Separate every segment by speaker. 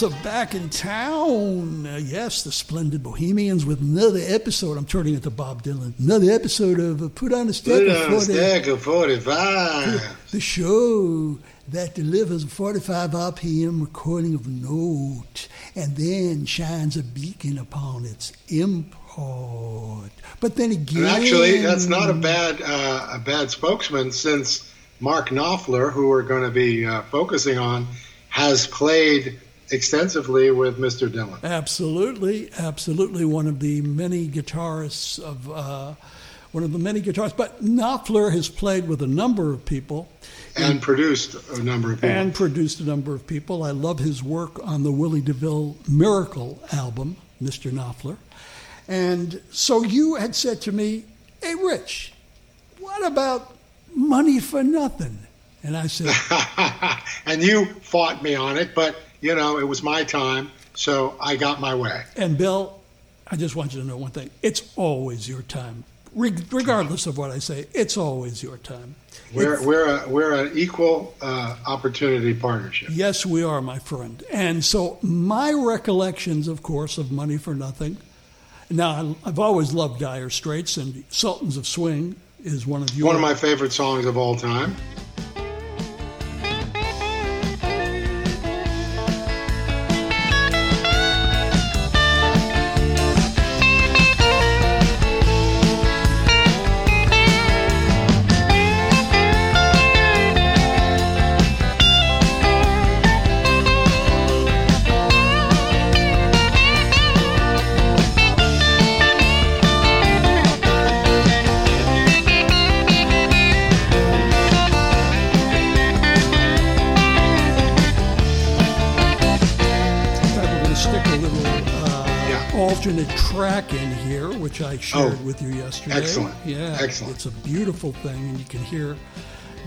Speaker 1: boys are back in town. Uh, yes, the Splendid Bohemians with another episode. I'm turning it to Bob Dylan. Another episode of uh, Put on a Stack
Speaker 2: Put
Speaker 1: of
Speaker 2: on a stack of 45.
Speaker 1: the show that delivers a 45 RPM recording of note and then shines a beacon upon its import. But then again,
Speaker 2: And actually, that's not a bad uh, a bad spokesman since Mark Knopfler, who we're going to be uh, focusing on, has played extensively with Mr. Dylan.
Speaker 1: Absolutely, absolutely, one of the many guitarists of uh, one of the many guitarists. But Knopfler has played with a number of people
Speaker 2: And produced a number of people.
Speaker 1: and produced a number of people. I love his work on the Willie DeVille Miracle album, Mr. Knopfler. And so you had said to me, "Hey, Rich, what about money for nothing?" And I said,
Speaker 2: and you fought me on it, but you know it was my time, so I got my way.
Speaker 1: And Bill, I just want you to know one thing. It's always your time. Re- regardless of what I say, it's always your time.
Speaker 2: We're
Speaker 1: It's-
Speaker 2: we're a, we're an equal uh, opportunity partnership.
Speaker 1: yes, we are, my friend. And so my recollections, of course, of Money for Nothing. Now, I've always loved Dire Straits, and Sultans of Swing is one of your
Speaker 2: One of my favorite songs of all time.
Speaker 1: Alternate track in here, which I shared
Speaker 2: Oh,
Speaker 1: with you yesterday.
Speaker 2: excellent.
Speaker 1: Yeah,
Speaker 2: Excellent.
Speaker 1: It's a beautiful thing, and you can hear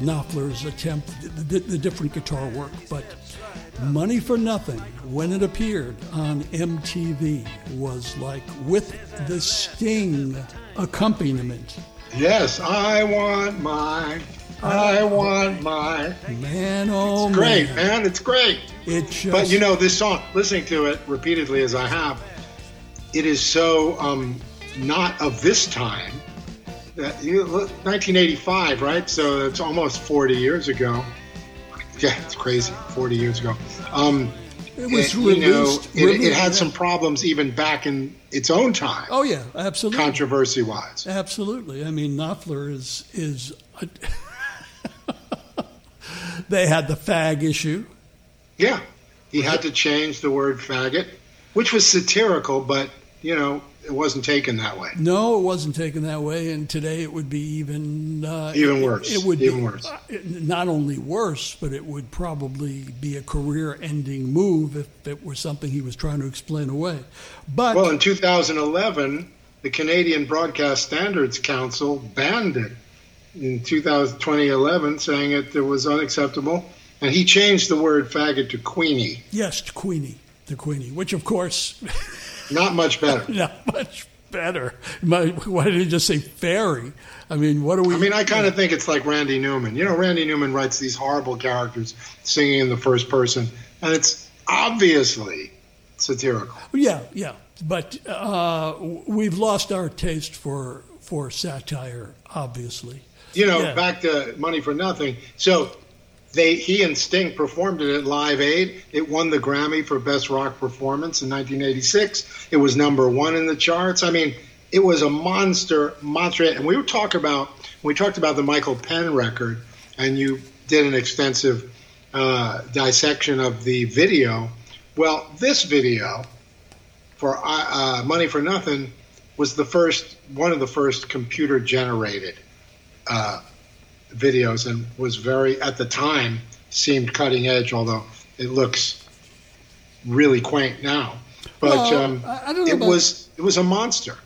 Speaker 1: Knopfler's attempt, the, the, the different guitar work. But Money for Nothing, when it appeared on MTV, was like with the Sting accompaniment.
Speaker 2: Yes, I want my, I want my.
Speaker 1: Man, oh
Speaker 2: Great,
Speaker 1: man,
Speaker 2: man, it's great.
Speaker 1: it just.
Speaker 2: But you know, this song, listening to it repeatedly as I have, it is so um, not of this time. That you, look, 1985, right? So it's almost 40 years ago. Yeah, it's crazy. 40 years ago. Um,
Speaker 1: it was
Speaker 2: it- you know,
Speaker 1: released.
Speaker 2: it, it
Speaker 1: released-
Speaker 2: had some problems even back in its own time,
Speaker 1: Oh yeah, absolutely.
Speaker 2: controversy wise.
Speaker 1: Absolutely. I mean, Knopfler is is. A, they had the fag issue.
Speaker 2: Yeah, he had to change the word faggot, which was satirical, but you know, it wasn't taken that way.
Speaker 1: No, it wasn't taken that way, and today it would be even uh,
Speaker 2: Even worse.
Speaker 1: It, would
Speaker 2: Even
Speaker 1: be,
Speaker 2: worse.
Speaker 1: uh, Not only worse, but it would probably be a career-ending move if it were something he was trying to explain away. But
Speaker 2: Well, in 2011, the Canadian Broadcast Standards Council banned it in 2000, 2011, saying it, it was unacceptable. And he changed the word faggot to Queenie.
Speaker 1: yes, to Queenie, to Queenie, which of course
Speaker 2: Not much better.
Speaker 1: not much better. My, why did he just say fairy? I mean, what do we?
Speaker 2: I mean, I kind of think it's like Randy Newman. You know, Randy Newman writes these horrible characters singing in the first person, and it's obviously satirical.
Speaker 1: Yeah, yeah, but uh, we've lost our taste for for satire, obviously.
Speaker 2: You know,
Speaker 1: Yeah.
Speaker 2: back to Money for Nothing. So they he and Sting performed it at Live Aid. It won the Grammy for Best Rock Performance in 1986. It was number one in the charts. I mean, it was a monster, monster. And we were talking about we talked about the Michael Penn record, and you did an extensive uh, dissection of the video. Well, this video for uh, uh, Money for Nothing was the first one of the first computer generated uh, videos and was very at the time seemed cutting edge although it looks really quaint now but
Speaker 1: Well,
Speaker 2: um,
Speaker 1: I- I don't know
Speaker 2: it was it was a monster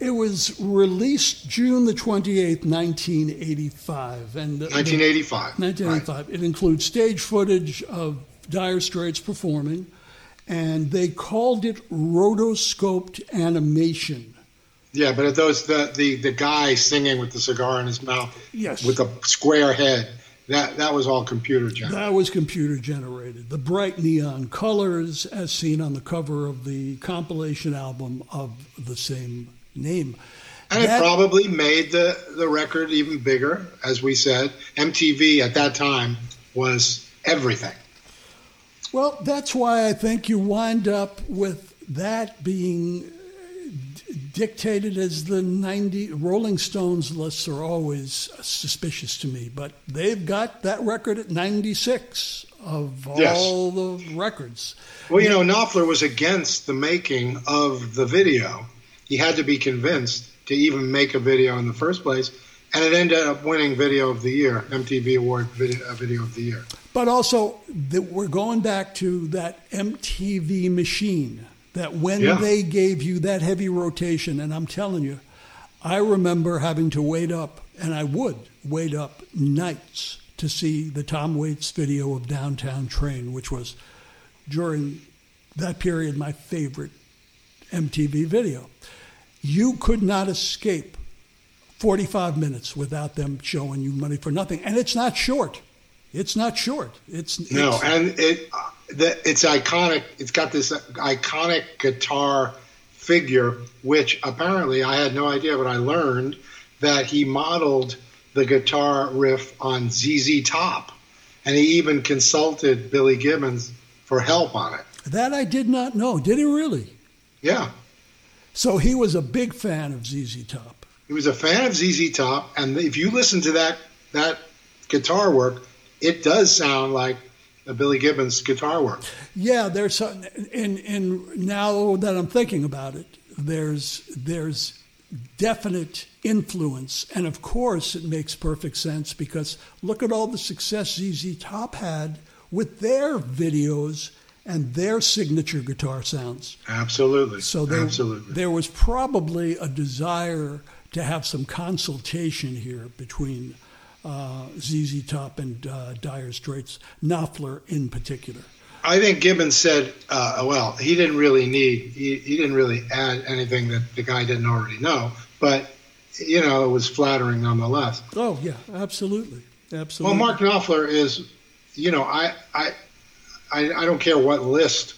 Speaker 1: It was released June the twenty eighth, nineteen eighty five, and the- the-
Speaker 2: 1985
Speaker 1: 1985. It includes stage footage of Dire Straits performing, and they called it rotoscoped animation.
Speaker 2: Yeah but those the, the the guy singing with the cigar in his mouth
Speaker 1: Yes.
Speaker 2: with a square head that that was all computer generated.
Speaker 1: That was computer generated. The bright neon colors, as seen on the cover of the compilation album of the same name.
Speaker 2: And that, it probably made the, the record even bigger, as we said. MTV at that time was everything.
Speaker 1: Well, that's why I think you wind up with that being dictated as the 90 Rolling Stones lists are always suspicious to me, but they've got that record at 96 of yes. all the records.
Speaker 2: Well, you know, Knopfler was against the making of the video. He had to be convinced to even make a video in the first place, and it ended up winning Video of the Year, MTV Award Video, uh, video of the Year.
Speaker 1: But also, the, we're going back to that MTV machine that when yeah. they gave you that heavy rotation, and I'm telling you, I remember having to wait up, and I would wait up nights to see the Tom Waits video of Downtown Train, which was during that period my favorite MTV video. You could not escape 45 minutes without them showing you money for nothing. And it's not short. It's not short. It's
Speaker 2: no, it's, and it the, it's iconic. It's got this iconic guitar figure, which apparently I had no idea, but I learned that he modeled the guitar riff on ZZ Top, and he even consulted Billy Gibbons for help on it.
Speaker 1: That I did not know. Did he really?
Speaker 2: Yeah.
Speaker 1: So he was a big fan of ZZ Top.
Speaker 2: He was a fan of ZZ Top, and if you listen to that that guitar work, it does sound like a Billy Gibbons guitar work.
Speaker 1: Yeah, there's some, and and now that I'm thinking about it, there's there's definite influence, and of course it makes perfect sense because look at all the success ZZ Top had with their videos and their signature guitar sounds.
Speaker 2: Absolutely.
Speaker 1: So there,
Speaker 2: Absolutely.
Speaker 1: there was probably a desire to have some consultation here between uh, ZZ Top and uh, Dire Straits, Knopfler in particular.
Speaker 2: I think Gibbons said, uh, well, he didn't really need, he, he didn't really add anything that the guy didn't already know, but, you know, it was flattering nonetheless.
Speaker 1: Oh, yeah, absolutely. Absolutely.
Speaker 2: Well, Mark Knopfler is, you know, I, I, I, I don't care what list.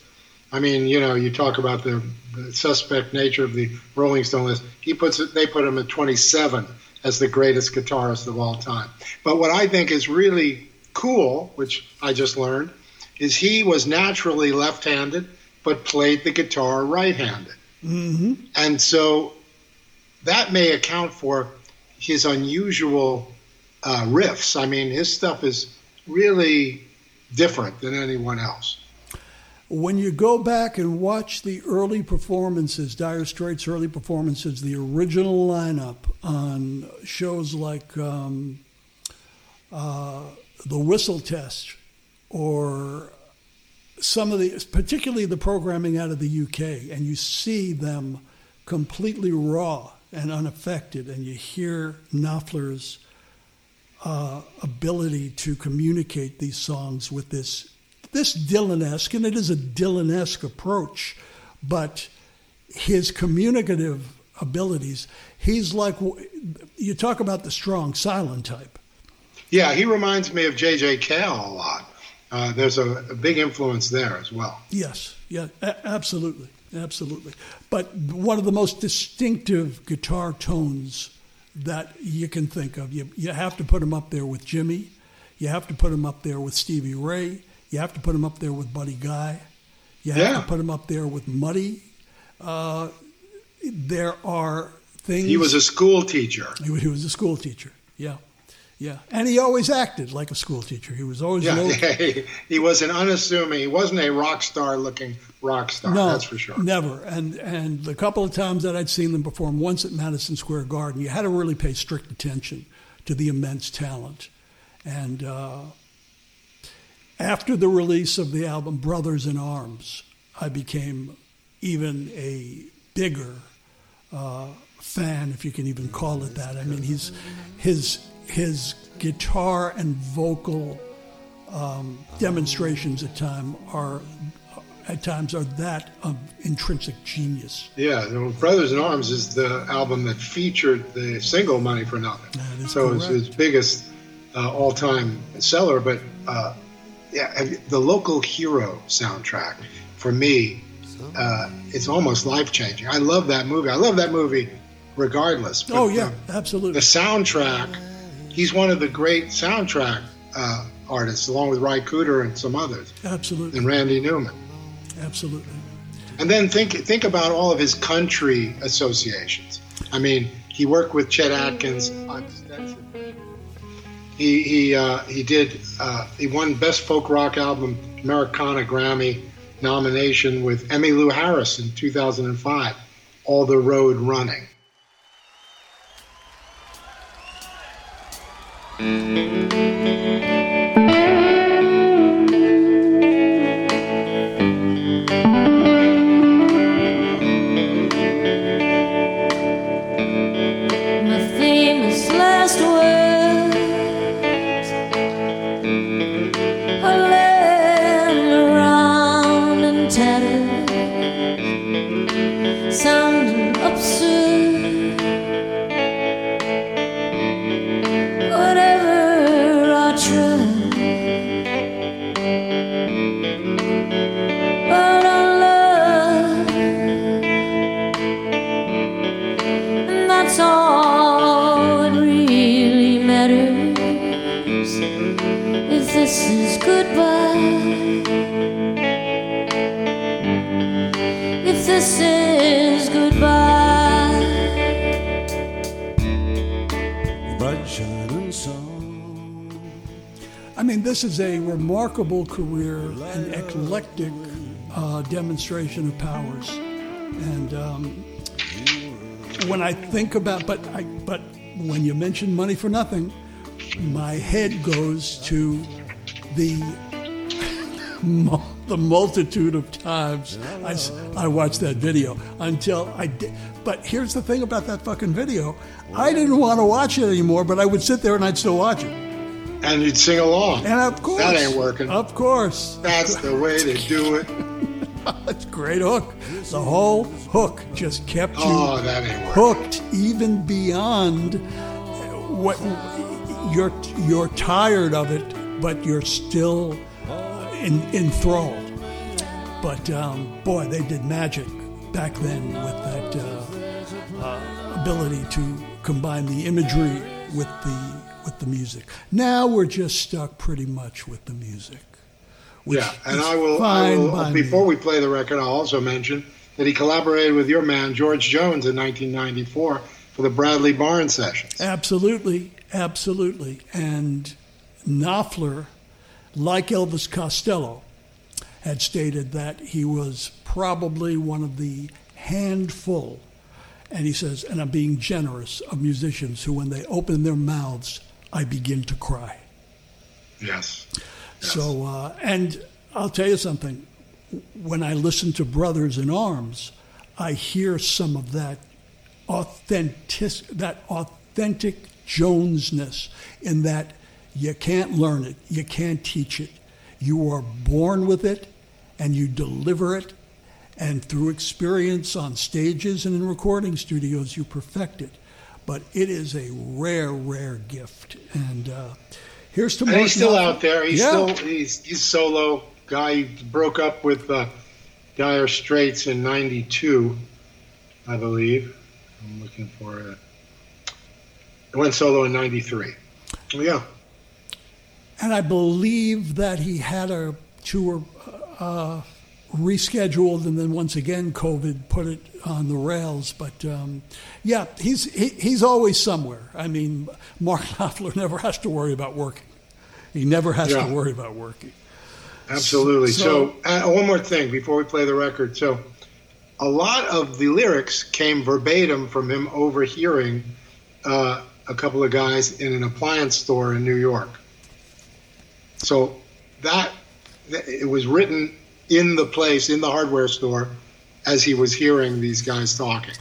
Speaker 2: I mean, you know, you talk about the, the suspect nature of the Rolling Stone list. He puts it, they put him at 27 as the greatest guitarist of all time. But what I think is really cool, which I just learned, is he was naturally left handed, but played the guitar right handed.
Speaker 1: Mm-hmm.
Speaker 2: And so that may account for his unusual uh, riffs. I mean, his stuff is really different than anyone else
Speaker 1: when you go back and watch the early performances, Dire Straits' early performances, the original lineup on shows like um, uh, The Whistle Test or some of the, particularly the programming out of the UK, and you see them completely raw and unaffected, and you hear Knopfler's uh, ability to communicate these songs with this this Dylan-esque, and it is a Dylan-esque approach, but his communicative abilities, he's like, you talk about the strong silent type.
Speaker 2: Yeah, he reminds me of J.J. Cale a lot. Uh, there's a, a, big influence there as well.
Speaker 1: Yes, yeah, a- absolutely, absolutely. But one of the most distinctive guitar tones that you can think of, you, you have to put him up there with Jimmy, you have to put him up there with Stevie Ray, you have to put him up there with Buddy Guy. You have yeah. to put him up there with Muddy. Uh, there are things.
Speaker 2: He was a school teacher.
Speaker 1: He, he, was a school teacher. Yeah, yeah, and he always acted like a school teacher. He was always.
Speaker 2: Yeah, he, he was an unassuming. He wasn't a rock star looking rock star. No, that's for sure.
Speaker 1: Never. And and the couple of times that I'd seen them perform, once at Madison Square Garden, you had to really pay strict attention to the immense talent, and. Uh, after the release of the album Brothers in Arms, I became even a bigger uh, fan, if you can even call it that. I mean, he's his his guitar and vocal um, demonstrations at time are at times are that of intrinsic genius.
Speaker 2: Yeah, Brothers in Arms is the album that featured the single "Money for Nothing."
Speaker 1: so
Speaker 2: it's his biggest uh, all-time seller, but uh, yeah, the local hero soundtrack for me, uh, it's almost life-changing. I love that movie. I love that movie, regardless.
Speaker 1: oh yeah, absolutely.
Speaker 2: The soundtrack. He's one of the great soundtrack uh, artists, along with Ry Cooder and some others.
Speaker 1: Absolutely.
Speaker 2: And Randy Newman.
Speaker 1: Absolutely.
Speaker 2: And then think think about all of his country associations. I mean, he worked with Chet Atkins extensively. He he uh, he did uh, he won Best Folk Rock Album Americana Grammy nomination with Emmylou Harris in 2005. All the Road Running.
Speaker 1: This is a remarkable career, an eclectic uh, demonstration of powers. And um, when I think about, but I, but when you mention money for nothing, my head goes to the the multitude of times I, I watched that video until I did. But here's the thing about that fucking video I didn't want to watch it anymore, but I would sit there and I'd still watch it.
Speaker 2: And you'd sing along.
Speaker 1: And of course.
Speaker 2: That ain't working.
Speaker 1: Of course.
Speaker 2: That's the way to do it.
Speaker 1: It's great hook. The whole hook just kept you
Speaker 2: oh, that ain't
Speaker 1: hooked even beyond what you're you're tired of it, but you're still in, enthralled. But um, boy, they did magic back then with that uh, uh, ability to combine the imagery with the with the music. Now we're just stuck pretty much with the music.
Speaker 2: Yeah, and I will, I will before me. we play the record, I'll also mention that he collaborated with your man George Jones in 1994 for the Bradley Barnes sessions.
Speaker 1: Absolutely, absolutely. And Knopfler, like Elvis Costello, had stated that he was probably one of the handful, and he says, and I'm being generous, of musicians who, when they open their mouths, I begin to cry.
Speaker 2: Yes.
Speaker 1: yes. So, uh, and I'll tell you something. When I listen to Brothers in Arms, I hear some of that authentic, that authentic Jonesness in that you can't learn it, you can't teach it. You are born with it, and you deliver it, and through experience on stages and in recording studios, you perfect it but it is a rare, rare gift. And uh, here's to.
Speaker 2: And he's still out there. He's yeah. still he's he's solo guy. He broke up with uh, Dire Straits in '92, I believe. I'm looking for it. Went solo in '93. Yeah.
Speaker 1: And I believe that he had a tour. Uh, rescheduled, and then once again, COVID put it on the rails. But um, yeah, he's he, he's always somewhere. I mean, Mark Knopfler never has to worry about working. He never has yeah. to worry about working.
Speaker 2: Absolutely. So, so uh, one more thing before we play the record. So, a lot of the lyrics came verbatim from him overhearing uh, a couple of guys in an appliance store in New York. So that it was written in the place, in the hardware store, as he was hearing these guys talking.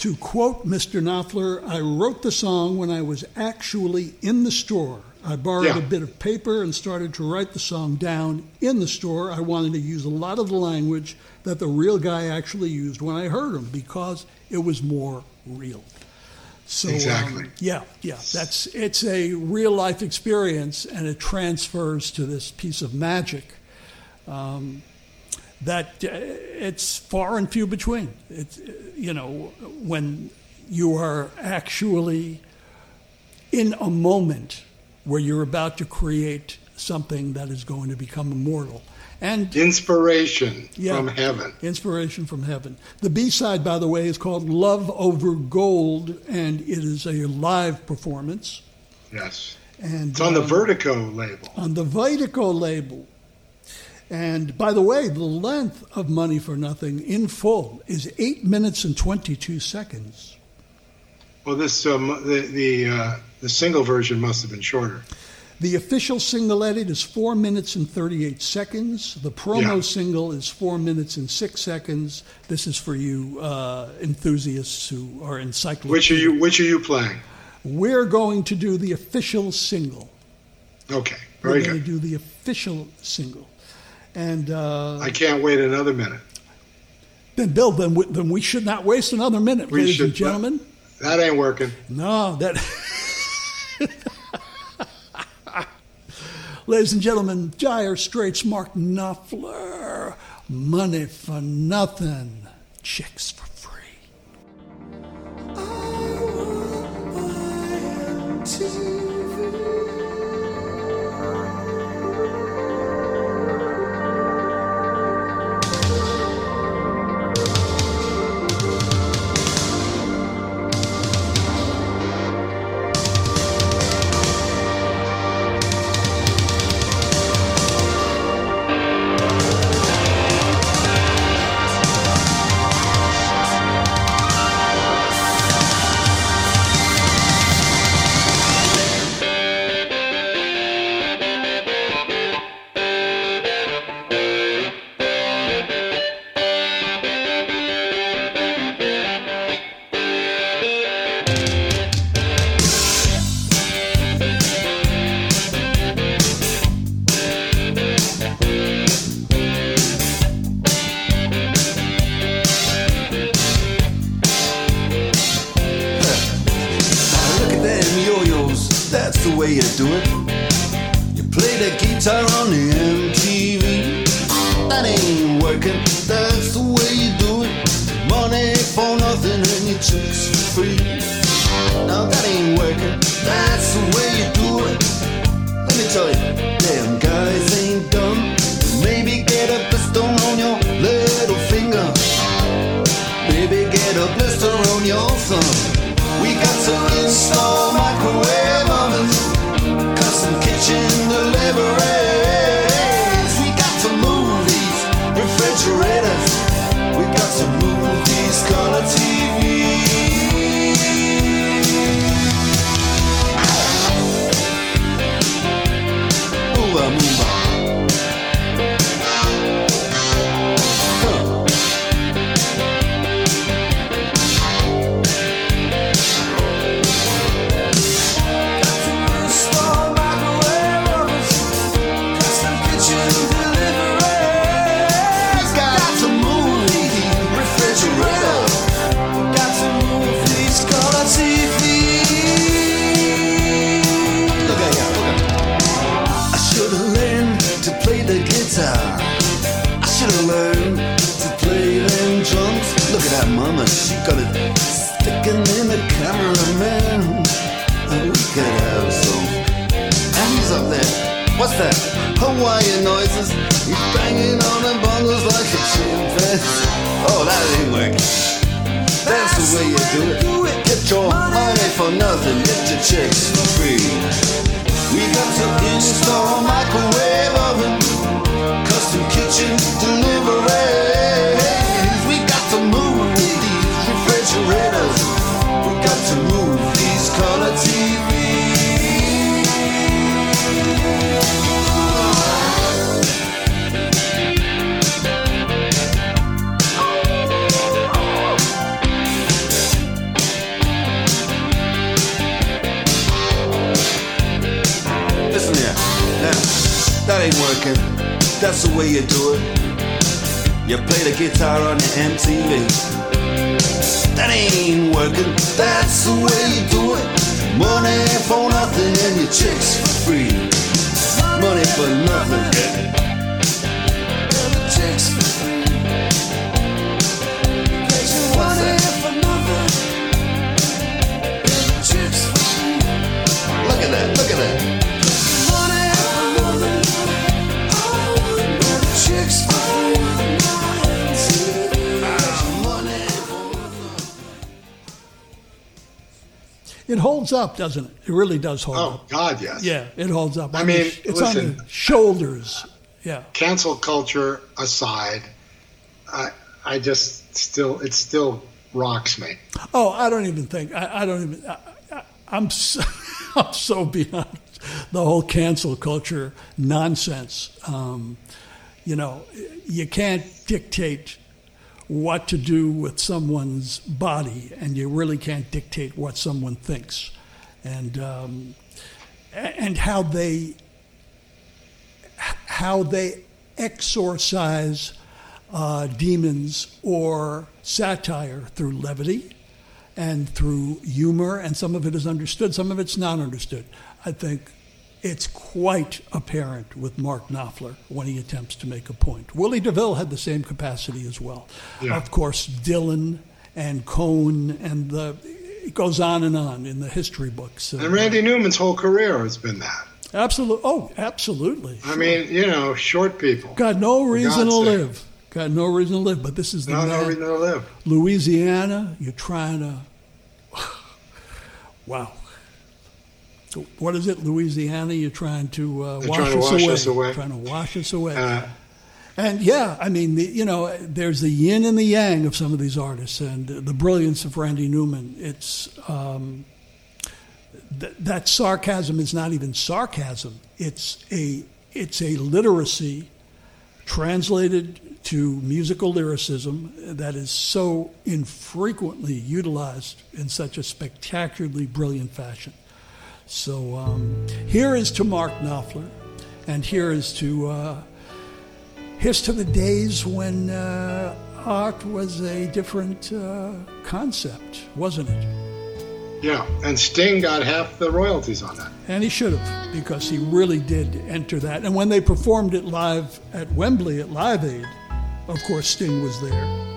Speaker 1: To quote Mr. Knopfler, I wrote the song when I was actually in the store. I borrowed yeah. a bit of paper and started to write the song down in the store. I wanted to use a lot of the language that the real guy actually used when I heard him because it was more real.
Speaker 3: So
Speaker 2: exactly.
Speaker 3: Um, yeah, yeah. That's it's a real life experience, and it transfers to this piece of magic. Um, that uh, it's far and few between. It's you know when you are actually in a moment where you're about to create something that is going to become immortal. And
Speaker 2: inspiration yeah, from heaven.
Speaker 3: Inspiration from heaven. The B side, by the way, is called Love Over Gold, and it is a live performance.
Speaker 2: Yes. And it's on um, the Vertigo label.
Speaker 3: On the Vertigo label. And by the way, the length of Money for Nothing in full is eight minutes and 22 seconds.
Speaker 2: Well, this um, the the uh, the single version must have been shorter.
Speaker 3: The official single edit is four minutes and 38 seconds. The promo yeah. single is four minutes and six seconds. This is for you uh, enthusiasts who are encyclopedic.
Speaker 2: Which are you? Which are you playing?
Speaker 3: We're going to do the official single.
Speaker 2: Okay, very
Speaker 3: We're
Speaker 2: good.
Speaker 3: We're going to do the official single, and uh,
Speaker 2: I can't wait another minute.
Speaker 3: Then, Bill, then we, then we should not waste another minute, we ladies should, and gentlemen.
Speaker 2: That ain't working.
Speaker 3: No, that. Ladies and gentlemen, Dire Straits Mark Knopfler. Money for nothing. Chicks for free.
Speaker 4: The
Speaker 3: guitar on the MTV. That ain't working, that's the way you do it. Money for nothing and your chicks for free. Money for nothing. And the chicks for free.
Speaker 1: It holds up, doesn't it? It really does hold
Speaker 2: Oh
Speaker 1: up.
Speaker 2: God, yes.
Speaker 1: Yeah, it holds up.
Speaker 2: I
Speaker 1: On
Speaker 2: mean,
Speaker 1: it's on the shoulders. Yeah.
Speaker 2: Cancel culture aside, I I just still it still rocks me.
Speaker 1: Oh, I don't even think. I, I don't even. I, I, I'm so, I'm so beyond the whole cancel culture nonsense. Um, you know, you can't dictate what to do with someone's body, and you really can't dictate what someone thinks, and um, and how they how they exorcise uh, demons or satire through levity and through humor, and some of it is understood, some of it's not understood. I think it's quite apparent with Mark Knopfler when he attempts to make a point. Willie DeVille had the same capacity as well.
Speaker 2: Yeah.
Speaker 1: Of course, Dylan and Cohen, and the, it goes on and on in the history books.
Speaker 2: And Randy Newman's whole career has been that.
Speaker 1: Absolutely. Oh, absolutely.
Speaker 2: I mean, you know, short people.
Speaker 1: Got no reason to live. Got no reason to live. But this is the
Speaker 2: No, no reason to live.
Speaker 1: Louisiana. You're trying to. Wow. So what is it, Louisiana? You're trying to uh, wash,
Speaker 2: trying to
Speaker 1: us,
Speaker 2: wash
Speaker 1: away.
Speaker 2: us away.
Speaker 1: Trying to wash us away.
Speaker 2: Uh,
Speaker 1: And yeah, I mean, the, you know, there's the yin and the yang of some of these artists, and the brilliance of Randy Newman. It's um, th- that sarcasm is not even sarcasm. It's a it's a literacy translated to musical lyricism that is so infrequently utilized in such a spectacularly brilliant fashion. So um, here is to Mark Knopfler, and here is to. Uh, Here's to the days when uh, art was a different uh, concept, wasn't it?
Speaker 2: yeah, and Sting got half the royalties on that.
Speaker 1: And he should have, because he really did enter that. And when they performed it live at Wembley at Live Aid, of course, Sting was there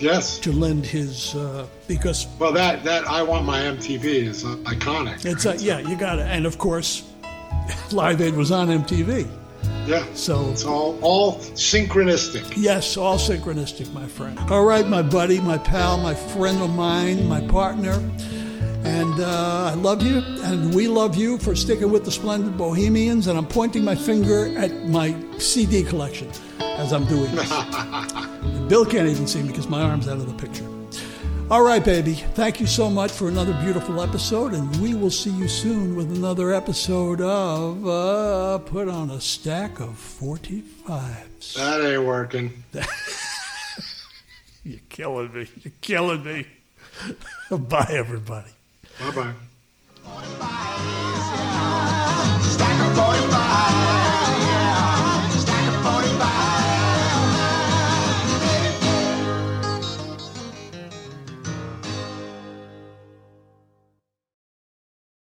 Speaker 2: Yes.
Speaker 1: to lend his, uh, because
Speaker 2: Well, that that I want my MTV is uh, iconic.
Speaker 1: it's, uh, yeah, you got it. And of course, Live Aid was on MTV.
Speaker 2: Yeah.
Speaker 1: So
Speaker 2: It's all all synchronistic.
Speaker 1: Yes, all synchronistic, my friend. All right, my buddy, my pal, my friend of mine, my partner. And uh, I love you, and we love you for sticking with the Splendid Bohemians. And I'm pointing my finger at my CD collection as I'm doing this. And Bill can't even see me because my arm's out of the picture. All right, baby. Thank you so much for another beautiful episode, and we will see you soon with another episode of uh, Put on a Stack of 45s.
Speaker 2: That ain't working.
Speaker 1: You're killing me. You're killing me. Bye, everybody.
Speaker 2: Bye bye.
Speaker 5: Bye.